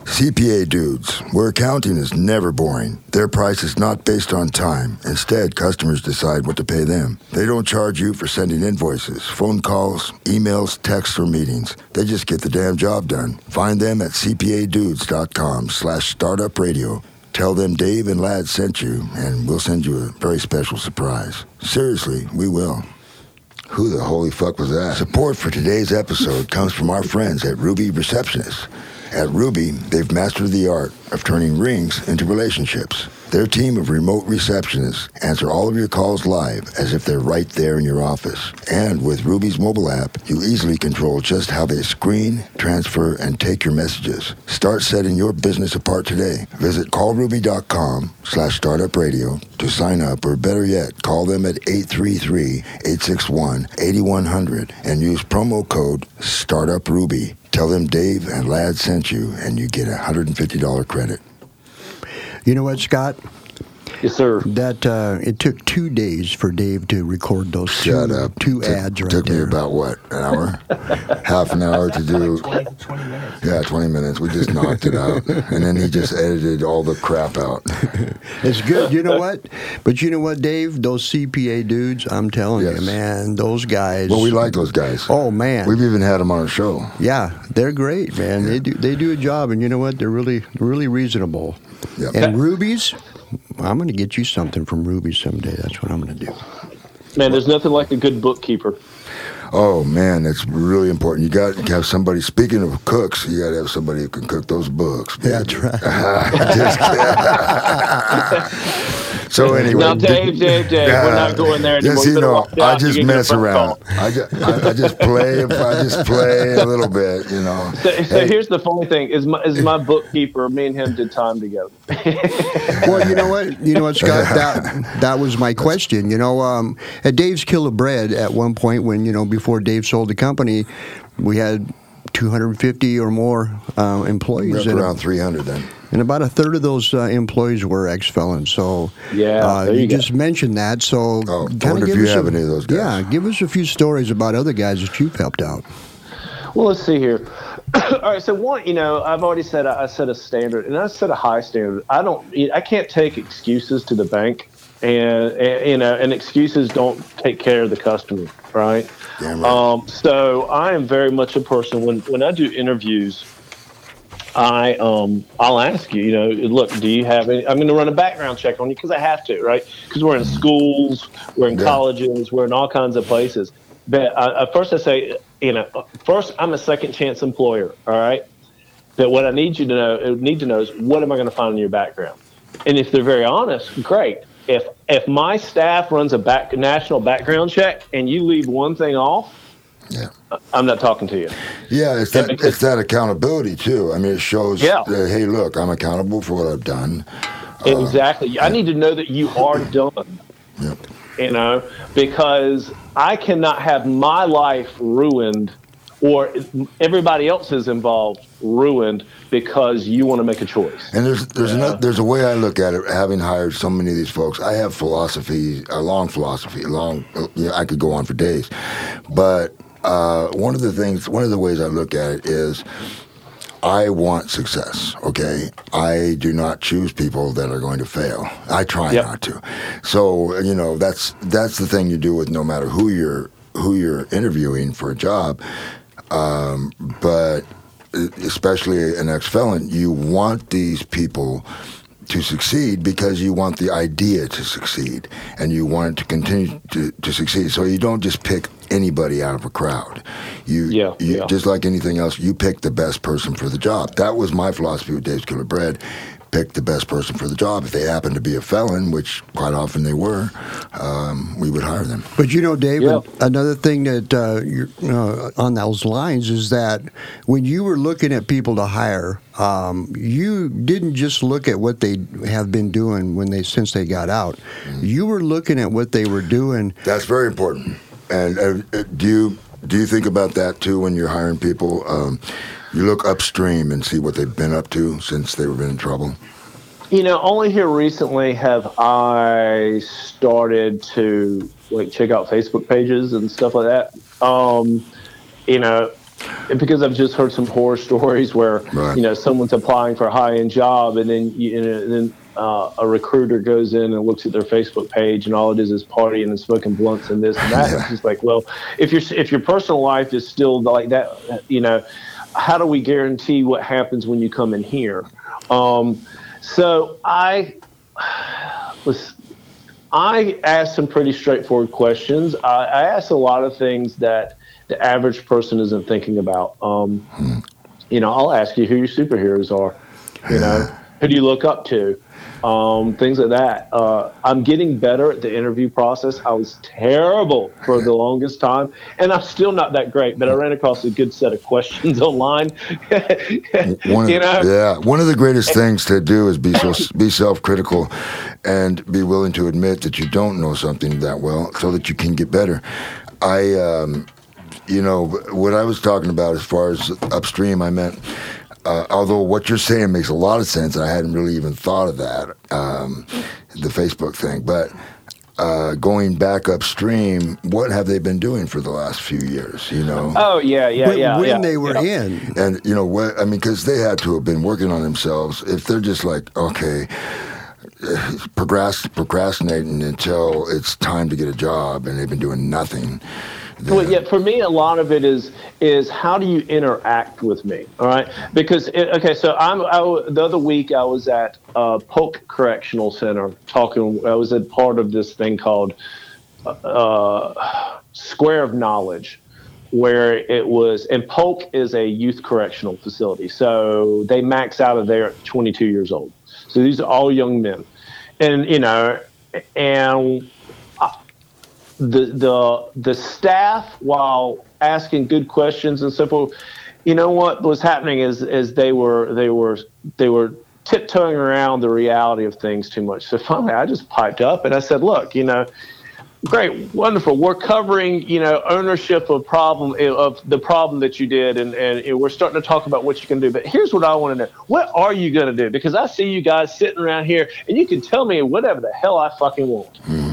CPA dudes, where accounting is never boring. Their price is not based on time. Instead, customers decide what to pay them. They don't charge you for sending invoices, phone calls, emails, texts, or meetings. They just get the damn job done. Find them at cpadudes.com slash startup radio. Tell them Dave and Ladd sent you, and we'll send you a very special surprise. Seriously, we will. Who the holy fuck was that? Support for today's episode comes from our friends at Ruby Receptionists. At Ruby, they've mastered the art of turning rings into relationships. Their team of remote receptionists answer all of your calls live as if they're right there in your office. And with Ruby's mobile app, you easily control just how they screen, transfer, and take your messages. Start setting your business apart today. Visit callruby.com slash startup radio to sign up, or better yet, call them at 833-861-8100 and use promo code StartupRuby. Tell them Dave and Ladd sent you, and you get a $150 credit. You know what, Scott? Yes, sir. That uh, it took two days for Dave to record those Shut two, up. two Took- ads right Took me about, what, an hour? Half an hour to do... 20, 20 minutes. Yeah, 20 minutes. We just knocked it out. And then he just edited all the crap out. It's good. You know what? But you know what, Dave? Those CPA dudes, I'm telling Yes. you, man, those guys. Well, we like those guys. Oh man. We've even had them on our show. yeah, they're great, man. They do they do a job, and you know what? They're really really reasonable. Yep. And Rubies, I'm going to get you something from Ruby someday. That's what I'm going to do. Man, there's nothing like a good bookkeeper. Oh man, that's really important. You got to have somebody. Speaking of cooks, you got to have somebody who can cook those books. That's right. Just kidding. so anyway, Now, Dave, Dave, Dave, we're not going there anymore. Yes, You you know. I just can get a mess around. I just, I, I just play. I just play a little bit. You know. So, so here's the funny thing: is my is my bookkeeper? Me and him did time together. well, you know what? You know what, Scott? That that was my question. You know, um, at Dave's Killer Bread, at one point when you know before Dave sold the company, we had 250 or more uh, employees, up around 300 then. And about a third of those uh, employees were ex-felons. So Yeah, uh, you, you just mentioned that. So Oh, I wonder if give you us have a- any of those guys. Yeah, give us a few stories about other guys that you've helped out. Well, let's see here. All right, so one, you know, I've already said I set a standard, and I set a high standard. I don't, I can't take excuses to the bank, and, and you know, and excuses don't take care of the customer, right? Damn right. Um, so I am very much a person when when I do interviews. I um I'll ask you, you know, look, do you have any? I'm going to run a background check on you because I have to, right? Because we're in schools, we're in Yeah. colleges, we're in all kinds of places. But uh, at first, I say, you know, first I'm a second chance employer, all right. But what I need you to know, need to know is what am I going to find in your background? And if they're very honest, great. If if my staff runs a back national background check and you leave one thing off, Yeah. I'm not talking to you. Yeah, it's that it's that accountability too. I mean, it shows Yeah. that hey, look, I'm accountable for what I've done. Exactly. Uh, I need to know that you are done. Yep. You know, because I cannot have my life ruined or everybody else is involved ruined because you want to make a choice. And there's there's another, there's a way I look at it. Having hired so many of these folks, I have philosophy, a long philosophy, a long. You know, I could go on for days, but uh, one of the things, one of the ways I look at it is. I want success, okay? I do not choose people that are going to fail. I try Yep. not to. So, you know, that's that's the thing you do with no matter who you're who you're interviewing for a job. Um, but especially an ex-felon, you want these people to succeed because you want the idea to succeed and you want it to continue to, to succeed. So you don't just pick anybody out of a crowd. You, Yeah, you yeah. just like anything else, you pick the best person for the job. That was my philosophy with Dave's Killer Bread. Pick the best person for the job. If they happen to be a felon, which quite often they were, um, we would hire them. But you know, David, Yeah. another thing that uh, you're, uh, on those lines is that when you were looking at people to hire, um, you didn't just look at what they have been doing when they since they got out. You were looking at what they were doing. That's very important. And uh, do you do you think about that too when you're hiring people? Um, you look upstream and see what they've been up to since they've been in trouble. You know, only here recently have I started to like check out Facebook pages and stuff like that. Um, you know, because I've just heard some horror stories where Right. you know someone's applying for a high end job and then you know, and then uh, a recruiter goes in and looks at their Facebook page and all it is is partying and smoking blunts and this and that. Yeah. It's just like, well, if your if your personal life is still like that, you know, how do we guarantee what happens when you come in here? Um, so I was I asked some pretty straightforward questions. I, I asked a lot of things that the average person isn't thinking about. Um, you know, I'll ask you who your superheroes are. You know, who do you look up to? Um, things like that. Uh, I'm getting better at the interview process. I was terrible for the longest time, and I'm still not that great. But I ran across a good set of questions online. One of, you know, yeah, one of the greatest things to do is be so be self-critical, and be willing to admit that you don't know something that well, so that you can get better. I, um, you know, what I was talking about as far as upstream, I meant. Uh, although what you're saying makes a lot of sense, and I hadn't really even thought of that, um, the Facebook thing. But uh, going back upstream, what have they been doing for the last few years? You know, Oh yeah, yeah, when yeah. when yeah, they were yeah. in. and you know what I mean, because they had to have been working on themselves. If they're just like okay, procrast- procrastinating until it's time to get a job, and they've been doing nothing. Then- Well, yeah, for me, a lot of it is is how do you interact with me? All right, because it, okay, so I'm I, the other week I was at uh, Polk Correctional Center talking. I was a part of this thing called uh, Square of Knowledge, where it was, and Polk is a youth correctional facility, so they max out of there at 22 years old. So these are all young men, and you know, and the the the staff while asking good questions and so forth. You know what was happening is is they were they were they were tiptoeing around the reality of things too much. So finally i just piped up and i said look you know great wonderful. We're covering you know ownership of problem of the problem that you did and and we're starting to talk about what you can do. But here's what i want to know. What are you going to do? Because i see you guys sitting around here and you can tell me whatever the hell i fucking want. But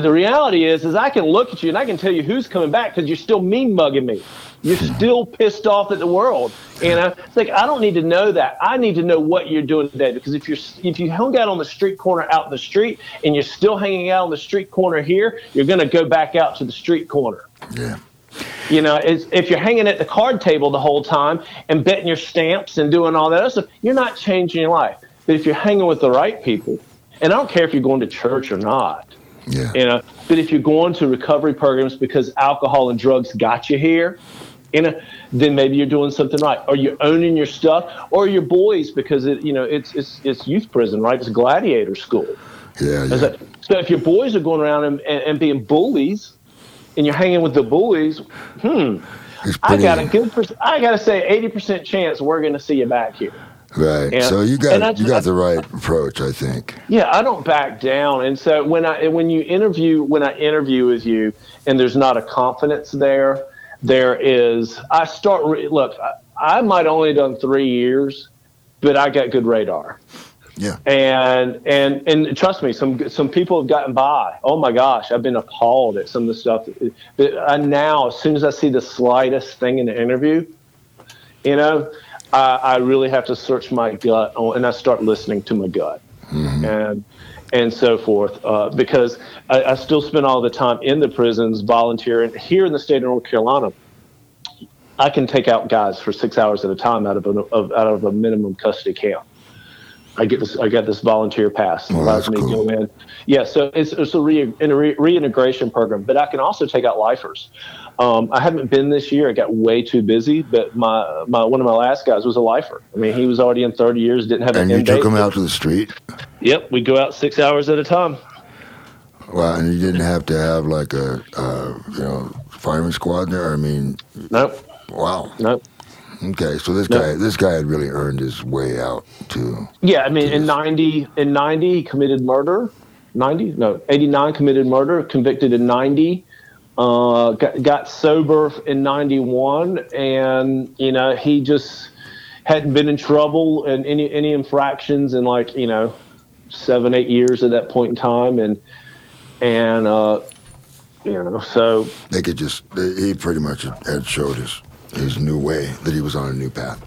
the reality is, is I can look at you and I can tell you who's coming back because you're still mean mugging me. You're hmm. still pissed off at the world. You know, it's like I don't need to know that. I need to know what you're doing today because if you're if you hung out on the street corner out in the street and you're still hanging out on the street corner here, you're going to go back out to the street corner. yeah, You know, it's, if you're hanging at the card table the whole time and betting your stamps and doing all that other stuff, you're not changing your life. But if you're hanging with the right people, and I don't care if you're going to church or not, yeah, you know but if you're going to recovery programs because alcohol and drugs got you here you know then maybe you're doing something right. Or you're owning your stuff? Or your boys because it you know it's it's it's youth prison right? It's gladiator school. Yeah, yeah. that- so if your boys are going around and, and, and being bullies and you're hanging with the bullies hmm i got a good i got to say 80% chance we're going to see you back here Right. And- so you got you got the right approach, I think. Yeah, I don't back down. And so when I when you interview when I interview with you and there's not a confidence there, there is I start re- look, I, I might only done 3 years, but I got good radar. Yeah. And and and trust me, some some people have gotten by. Oh my gosh, I've been appalled at some of the stuff that I now as soon as I see the slightest thing in the interview, you know, I, I really have to search my gut on- and I start listening to my gut and and so forth uh, because I, I still spend all the time in the prisons volunteering here in the state of North Carolina. I can take out guys for six hours at a time out of, of out of a minimum custody camp. I get this. I got this volunteer pass. Oh, allows me cool. to go in. Yeah, so it's, it's a re, in a re, reintegration program, but I can also take out lifers. Um, I haven't been this year. I got way too busy, but my, my one of my last guys was a lifer. I mean, he was already in 30 years, didn't have And an you end took him out to the street. Yep, we go out six hours at a time. Wow, and you didn't have to have like a uh, you know fireman squad there. I mean, Nope, wow. nope. Okay, so this No. guy this guy had really earned his way out too. Yeah, I mean, in 90, in 90, he committed murder. 90? No, 89 committed murder, convicted in 90. Uh, got, got sober in 91. And, you know, he just hadn't been in trouble and any, any infractions in like, you know, seven, eight years at that point in time. And, and, uh, you know, so They could just he pretty much had showed his his new way that he was on a new path.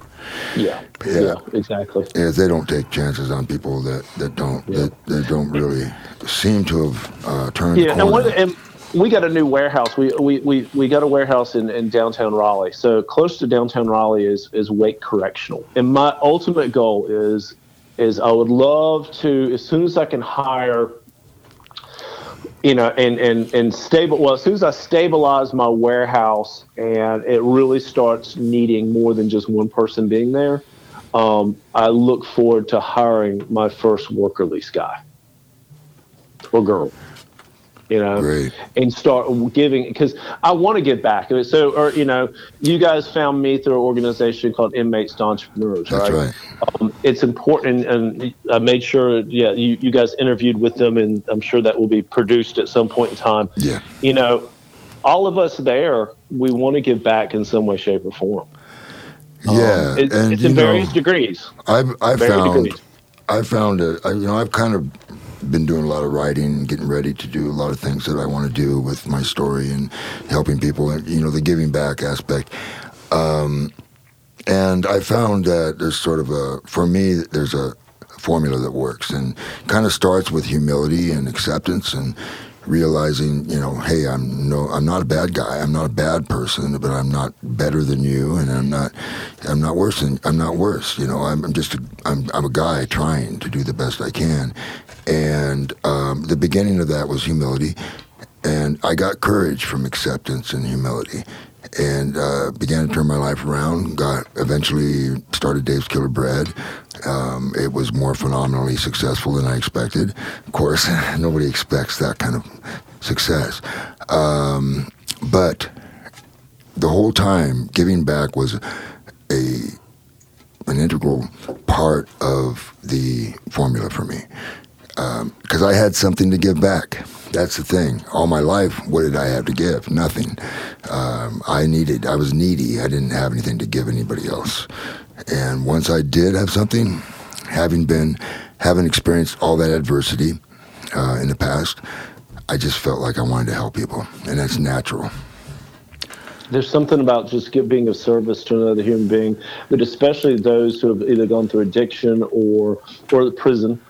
yeah, Yeah. yeah, exactly. Yeah, they don't take chances on people that, that don't that, that don't really seem to have uh, turned Yeah, and, and we got a new warehouse. We we, we, we got a warehouse in, in downtown Raleigh. So close to downtown Raleigh is is Wake Correctional. And my ultimate goal is is I would love to as soon as I can hire you know, and, and, and stable. Well, as soon as I stabilize my warehouse and it really starts needing more than just one person being there, um, I look forward to hiring my first work release guy or girl. You know, Great. and start giving because I want to give back. So, or you know, you guys found me through an organization called Inmates to Entrepreneurs, That's right? right. Um, it's important, and I made sure, yeah, you, you guys interviewed with them, and I'm sure that will be produced at some point in time. Yeah. You know, all of us there, we want to give back in some way, shape, or form. Um, Yeah, it- and it's in know, various degrees. I've I Various found degrees. I found a I, you know I've kind of been doing a lot of writing getting ready to do a lot of things that I want to do with my story and helping people and you know the giving back aspect. Um, and I found that there's sort of a for me there's a formula that works and kind of starts with humility and acceptance and realizing you know hey I'm no I'm not a bad guy I'm not a bad person but I'm not better than you and I'm not I'm not worse than I'm not worse you know I'm, I'm just a, I'm I'm a guy trying to do the best I can and um, the beginning of that was humility and I got courage from acceptance and humility and uh, began to turn my life around. Got eventually started Dave's Killer Bread. Um, it was more phenomenally successful than I expected. Of course, nobody expects that kind of success. Um, but the whole time, giving back was a an integral part of the formula for me because I had something to give back. That's the thing. All my life, what did I have to give? Nothing. Um, I needed. I was needy. I didn't have anything to give anybody else. And once I did have something, having been, having experienced all that adversity uh, in the past, I just felt like I wanted to help people, and that's natural. There's something about just being of service to another human being, but especially those who have either gone through addiction or or the prison,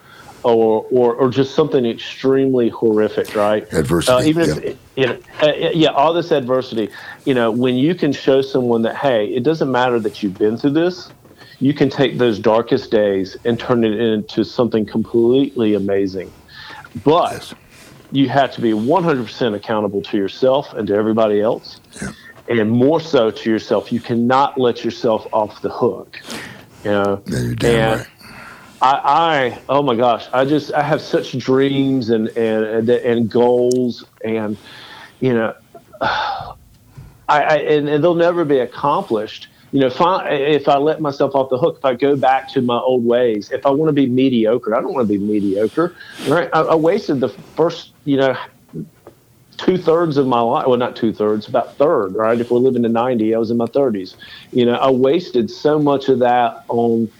or or or just something extremely horrific, right? Adversity, Uh, even yeah. if you know, uh, yeah, all this adversity. You know, when you can show someone that hey, it doesn't matter that you've been through this. You can take those darkest days and turn it into something completely amazing. But you have to be 100% accountable to yourself and to everybody else. Yeah. And more so to yourself. You cannot let yourself off the hook. You know, Yeah, you're damn And right. I, I, oh my gosh, I just, I have such dreams and, and, and, goals and, you know, I, I and, and they'll never be accomplished, You know, if I, if I let myself off the hook, if I go back to my old ways, if I want to be mediocre, I don't want to be mediocre. Right? I, I wasted the first, you know, two thirds of my life. Well, not two thirds, about third. Right? If we're living to ninety, I was in my thirties. You know, I wasted so much of that on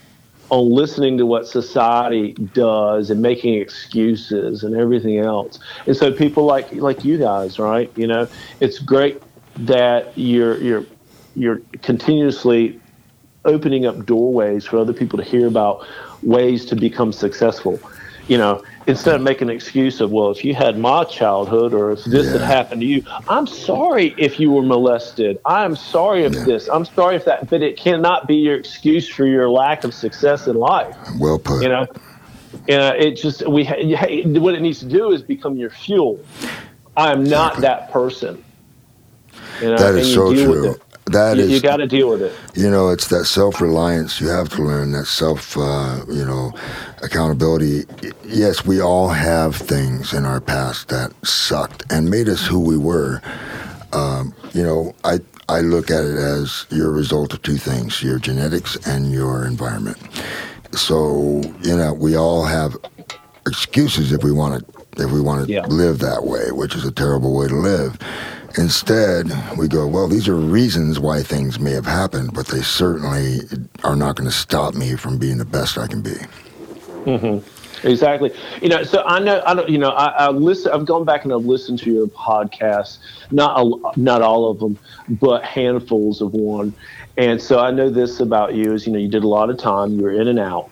on listening to what society does and making excuses and everything else. And so people like like you guys, right? You know, it's great that you're you're you're continuously opening up doorways for other people to hear about ways to become successful. You know, instead of making an excuse of, well, if you had my childhood or if this yeah. had happened to you, I'm sorry if you were molested. I'm sorry if yeah. this. I'm sorry if that. But it cannot be your excuse for your lack of success in life. Well put. You know, and it just we what it needs to do is become your fuel. I am not that person. You know, that is so true. That you, is, you got to deal with it. You know, it's that self reliance you have to learn. That self, uh, you know, accountability. Yes, we all have things in our past that sucked and made us who we were. Um, you know, I I look at it as you're a result of two things: your genetics and your environment. So you know, we all have excuses if we want to if we want to yeah. live that way, which is a terrible way to live. Instead, we go, well, these are reasons why things may have happened, but they certainly are not going to stop me from being the best I can be. Mm-hmm. Exactly. You know, so I know, I don't, you know, I, I listen, I've gone back and I've listened to your podcasts, not, a, not all of them, but handfuls of one. And so I know this about you is, you know, you did a lot of time, you were in and out.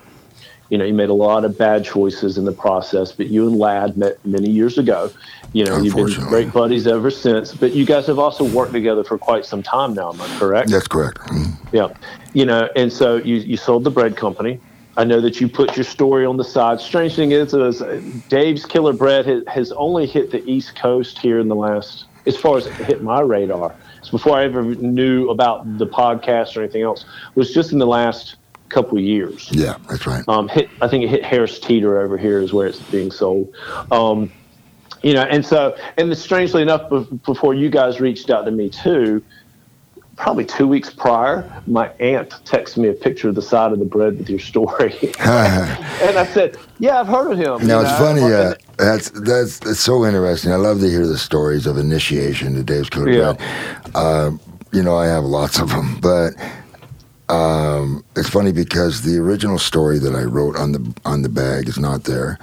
You know, you made a lot of bad choices in the process, but you and Ladd met many years ago. You know, you've been great buddies ever since. But you guys have also worked together for quite some time now. Am I correct? That's correct. Mm-hmm. Yeah. You know, and so you you sold the bread company. I know that you put your story on the side. Strange thing is, is uh, Dave's Killer Bread has, has only hit the East Coast here in the last, as far as it hit my radar. It's before I ever knew about the podcast or anything else. It was just in the last couple of years. Yeah, that's right. Um, hit, I think it hit Harris Teeter over here is where it's being sold. Um, you know, and so, and strangely enough, before you guys reached out to me too, probably two weeks prior, my aunt texted me a picture of the side of the bread with your story, and I said, "Yeah, I've heard of him." Now it's know? funny. Uh, that's that's it's so interesting. I love to hear the stories of initiation to Dave's Killer yeah. Bread. Uh, you know, I have lots of them, but um, it's funny because the original story that I wrote on the on the bag is not there.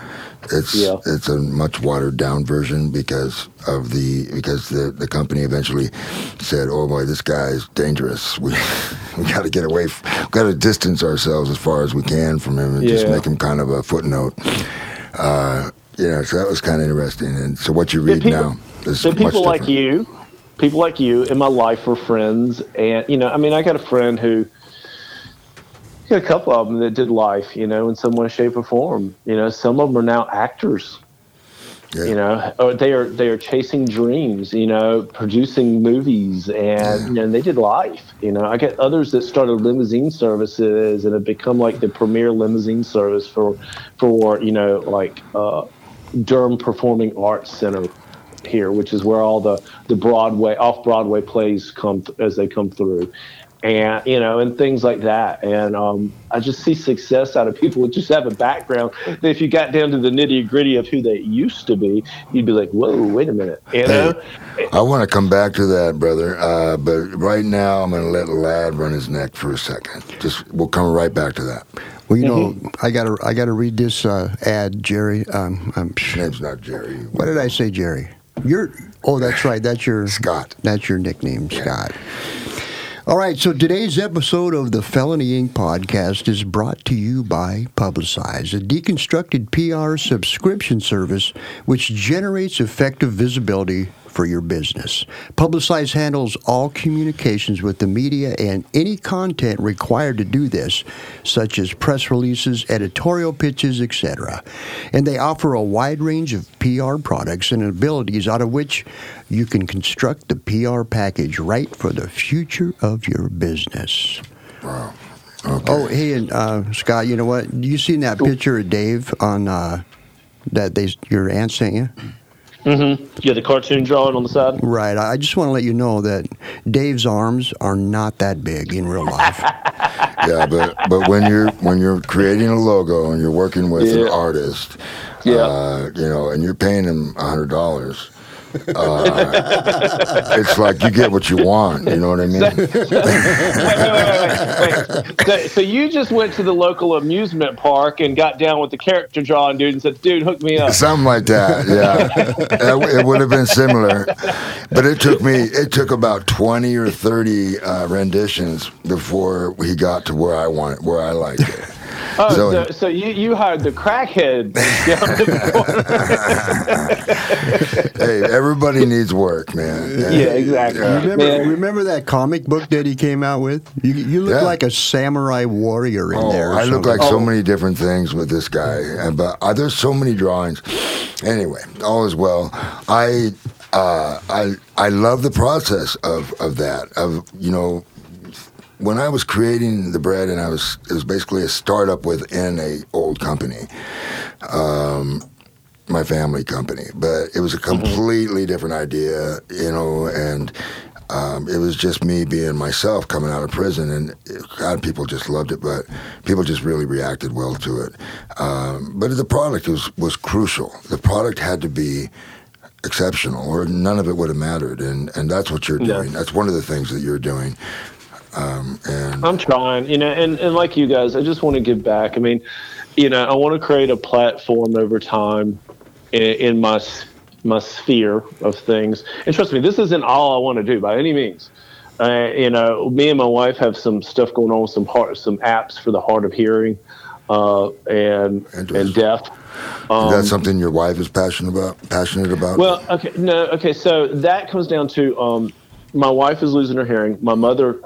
It's yeah. it's a much watered down version because of the because the, the company eventually said, "Oh boy, this guy's dangerous. We we got to get away. We've got to distance ourselves as far as we can from him and yeah. just make him kind of a footnote." Uh, yeah, so that was kind of interesting. And so what you read people, now is So people like you, people like you in my life were friends, and you know, I mean, I got a friend who a couple of them that did life, you know, in some way, shape, or form. You know, some of them are now actors. Yeah. You know, or they are they are chasing dreams. You know, producing movies, and yeah. you know, they did life. You know, I get others that started limousine services and have become like the premier limousine service for for you know like uh, Durham Performing Arts Center here, which is where all the the Broadway off Broadway plays come th- as they come through and you know, and things like that. And um, I just see success out of people who just have a background. That if you got down to the nitty gritty of who they used to be, you'd be like, "Whoa, wait a minute!" You know. Hey, I want to come back to that, brother. Uh, but right now, I'm going to let Ladd run his neck for a second. Just we'll come right back to that. Well, you mm-hmm. know, I gotta I gotta read this uh, ad, Jerry. Um, I'm, name's not Jerry. What did I say, Jerry? You're. Oh, that's right. That's your Scott. That's your nickname, yeah. Scott. All right, so today's episode of the Felony Inc. podcast is brought to you by Publicize, a deconstructed PR subscription service which generates effective visibility for your business. Publicize handles all communications with the media and any content required to do this, such as press releases, editorial pitches, etc. And they offer a wide range of PR products and abilities out of which you can construct the PR package right for the future of your business. Wow. Okay. Oh, hey, and uh, Scott, you know what? You seen that picture of Dave on uh, that they your aunt sent you? Mm-hmm. Yeah, the cartoon drawing on the side. Right. I just want to let you know that Dave's arms are not that big in real life. yeah, but but when you're when you're creating a logo and you're working with an artist, Yeah. uh, you know, and you're paying him a hundred dollars. Uh, it's like you get what you want. You know what I mean? wait, wait, wait, wait. So, so you just went to the local amusement park and got down with the character drawing dude and said, "Dude, hook me up." Something like that. Yeah, it, it would have been similar, but it took me. It took about twenty or thirty uh, renditions before he got to where I want, where I liked it. Oh, So- so, so you, you hired the crackhead the hey, everybody needs work, man. Yeah, exactly. Yeah. Remember, Man. remember that comic book that he came out with? You, you look Yeah. like a samurai warrior in Oh, there. or I look something. like so Oh. many different things with this guy, but uh, there's so many drawings. Anyway, all is well. I uh, I I love the process of of that. Of you know, when I was creating the bread, and I was it was basically a startup within a old company. Um, my family company, but it was a completely different idea, you know, and um, it was just me being myself coming out of prison, and God, people just loved it, but people just really reacted well to it. Um, but the product was was crucial. The product had to be exceptional, or none of it would have mattered, and and that's what you're Yeah. doing. That's one of the things that you're doing. Um, and I'm trying, you know, and, and like you guys, I just want to give back. I mean, you know, I want to create a platform over time in, in my my sphere of things. And trust me, this isn't all I want to do by any means. Uh, you know, me and my wife have some stuff going on, some heart, some apps for the hard of hearing uh, and and deaf. is that something your wife is passionate about? Passionate about? Um, Well, okay, no, okay. So that comes down to um, my wife is losing her hearing. My mother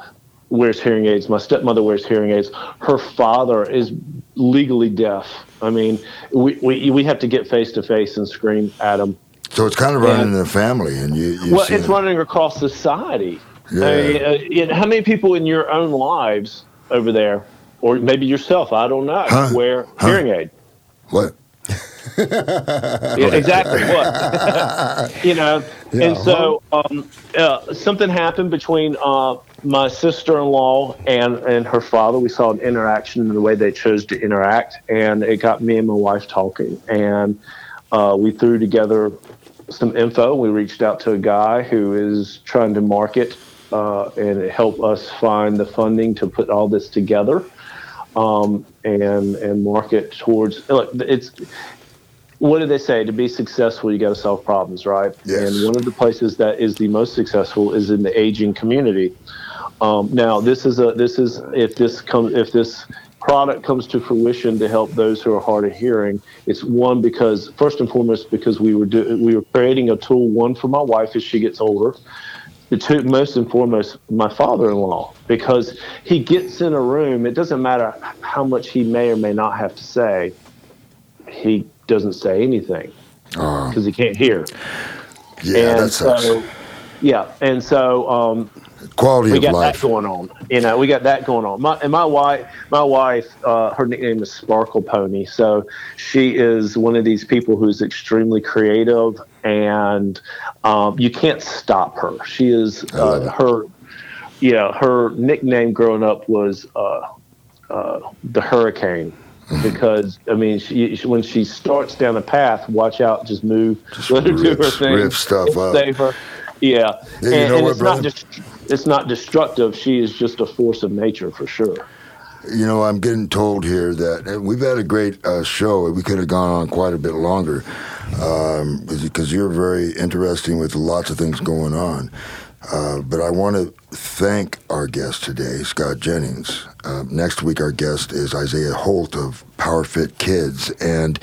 wears hearing aids. My stepmother wears hearing aids. Her father is legally deaf. I mean, we we, we have to get face to face and scream at him. so it's kind of running in the family, and you. you Well, it's it. running across society. Yeah. I mean, uh, you know, how many people in your own lives over there, or maybe yourself, I don't know, Huh? wear Huh? hearing aid? What? Yeah, exactly. What? you know, and so um, uh, something happened between uh, my sister-in-law and and her father. We saw an interaction in the way they chose to interact, and it got me and my wife talking, and uh, we threw together some info. We reached out to a guy who is trying to market uh, and help us find the funding to put all this together um, and and market towards. Look, it's what do they say? To be successful, you got to solve problems, right? Yes. And one of the places that is the most successful is in the aging community. Um, now, this is a this is if this comes if this product comes to fruition to help those who are hard of hearing. It's one because first and foremost because we were do, we were creating a tool one for my wife as she gets older. The two most and foremost, my father-in-law, because he gets in a room. It doesn't matter how much he may or may not have to say. He doesn't say anything Uh, because he can't hear. yeah, and that sucks. so, yeah, and so um, Quality we of got life. that going on. You know, we got that going on. My and my wife, my wife, uh, her nickname is Sparkle Pony. So she is one of these people who's extremely creative, and um, you can't stop her. She is uh, her. Yeah, her nickname growing up was uh, uh, the Hurricane. Because I mean, she, when she starts down a path, watch out, just move, let her do her thing, rips stuff up. safer. Yeah, Yeah, you and, know and what, it's not just it's not destructive. She is just a force of nature for sure. You know, I'm getting told here that and we've had a great uh, show. We could have gone on quite a bit longer um, because you're very interesting with lots of things going on. Uh, but I want to thank our guest today, Scott Jennings. Uh, next week, our guest is Isaiah Holt of PowerFit Kids, and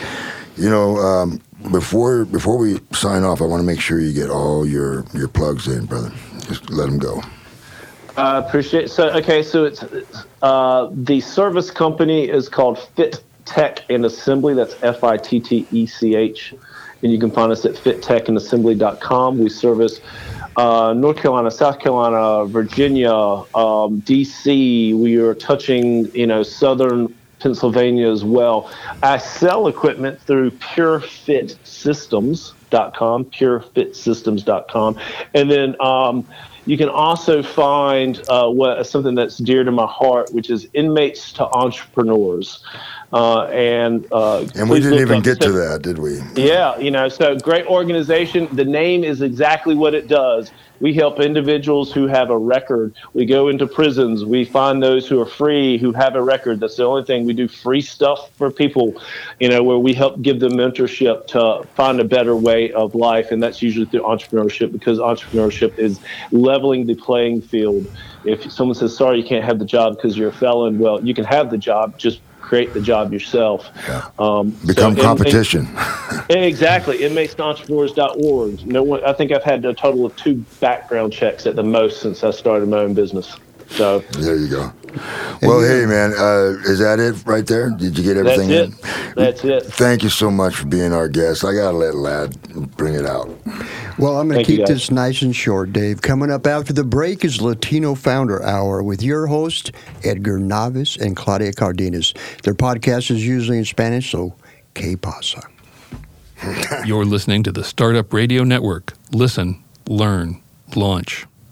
you know, um, before before we sign off, I want to make sure you get all your your plugs in, brother. Just let them go. I appreciate. So okay, so it's uh, the service company is called Fit Tech and Assembly. That's F I T T E C H, and you can find us at fittechandassembly.com. We service uh, North Carolina, South Carolina, Virginia, um, D.C. We are touching, you know, southern Pennsylvania as well. I sell equipment through PureFitSystems.com, PureFitSystems.com, and then. Um, you can also find uh, what something that's dear to my heart, which is inmates to entrepreneurs. Uh, and uh, and we didn't even get to that, did we? Yeah, you know, so great organization. The name is exactly what it does. We help individuals who have a record. We go into prisons. We find those who are free who have a record. That's the only thing we do. Free stuff for people, you know, where we help give them mentorship to find a better way of life, and that's usually through entrepreneurship because entrepreneurship is leveling the playing field. If someone says, "Sorry, you can't have the job because you're a felon," well, you can have the job. Just create the job yourself. Yeah. Um, Become so, competition. And, exactly. Inmatesentrepreneurs.org. No one. I think I've had a total of two background checks at the most since I started my own business. So there you go. Well, hey man, uh, is that it right there? Did you get everything That's it. in? That's it. Thank you so much for being our guest. I gotta let Ladd bring it out. Well, I'm going to keep this nice and short, Dave. Coming up after the break is Latino Founder Hour with your host Edgar Navis and Claudia Cardenas. Their podcast is usually in Spanish, so que pasa. You're listening to the Startup Radio Network. Listen, learn, launch.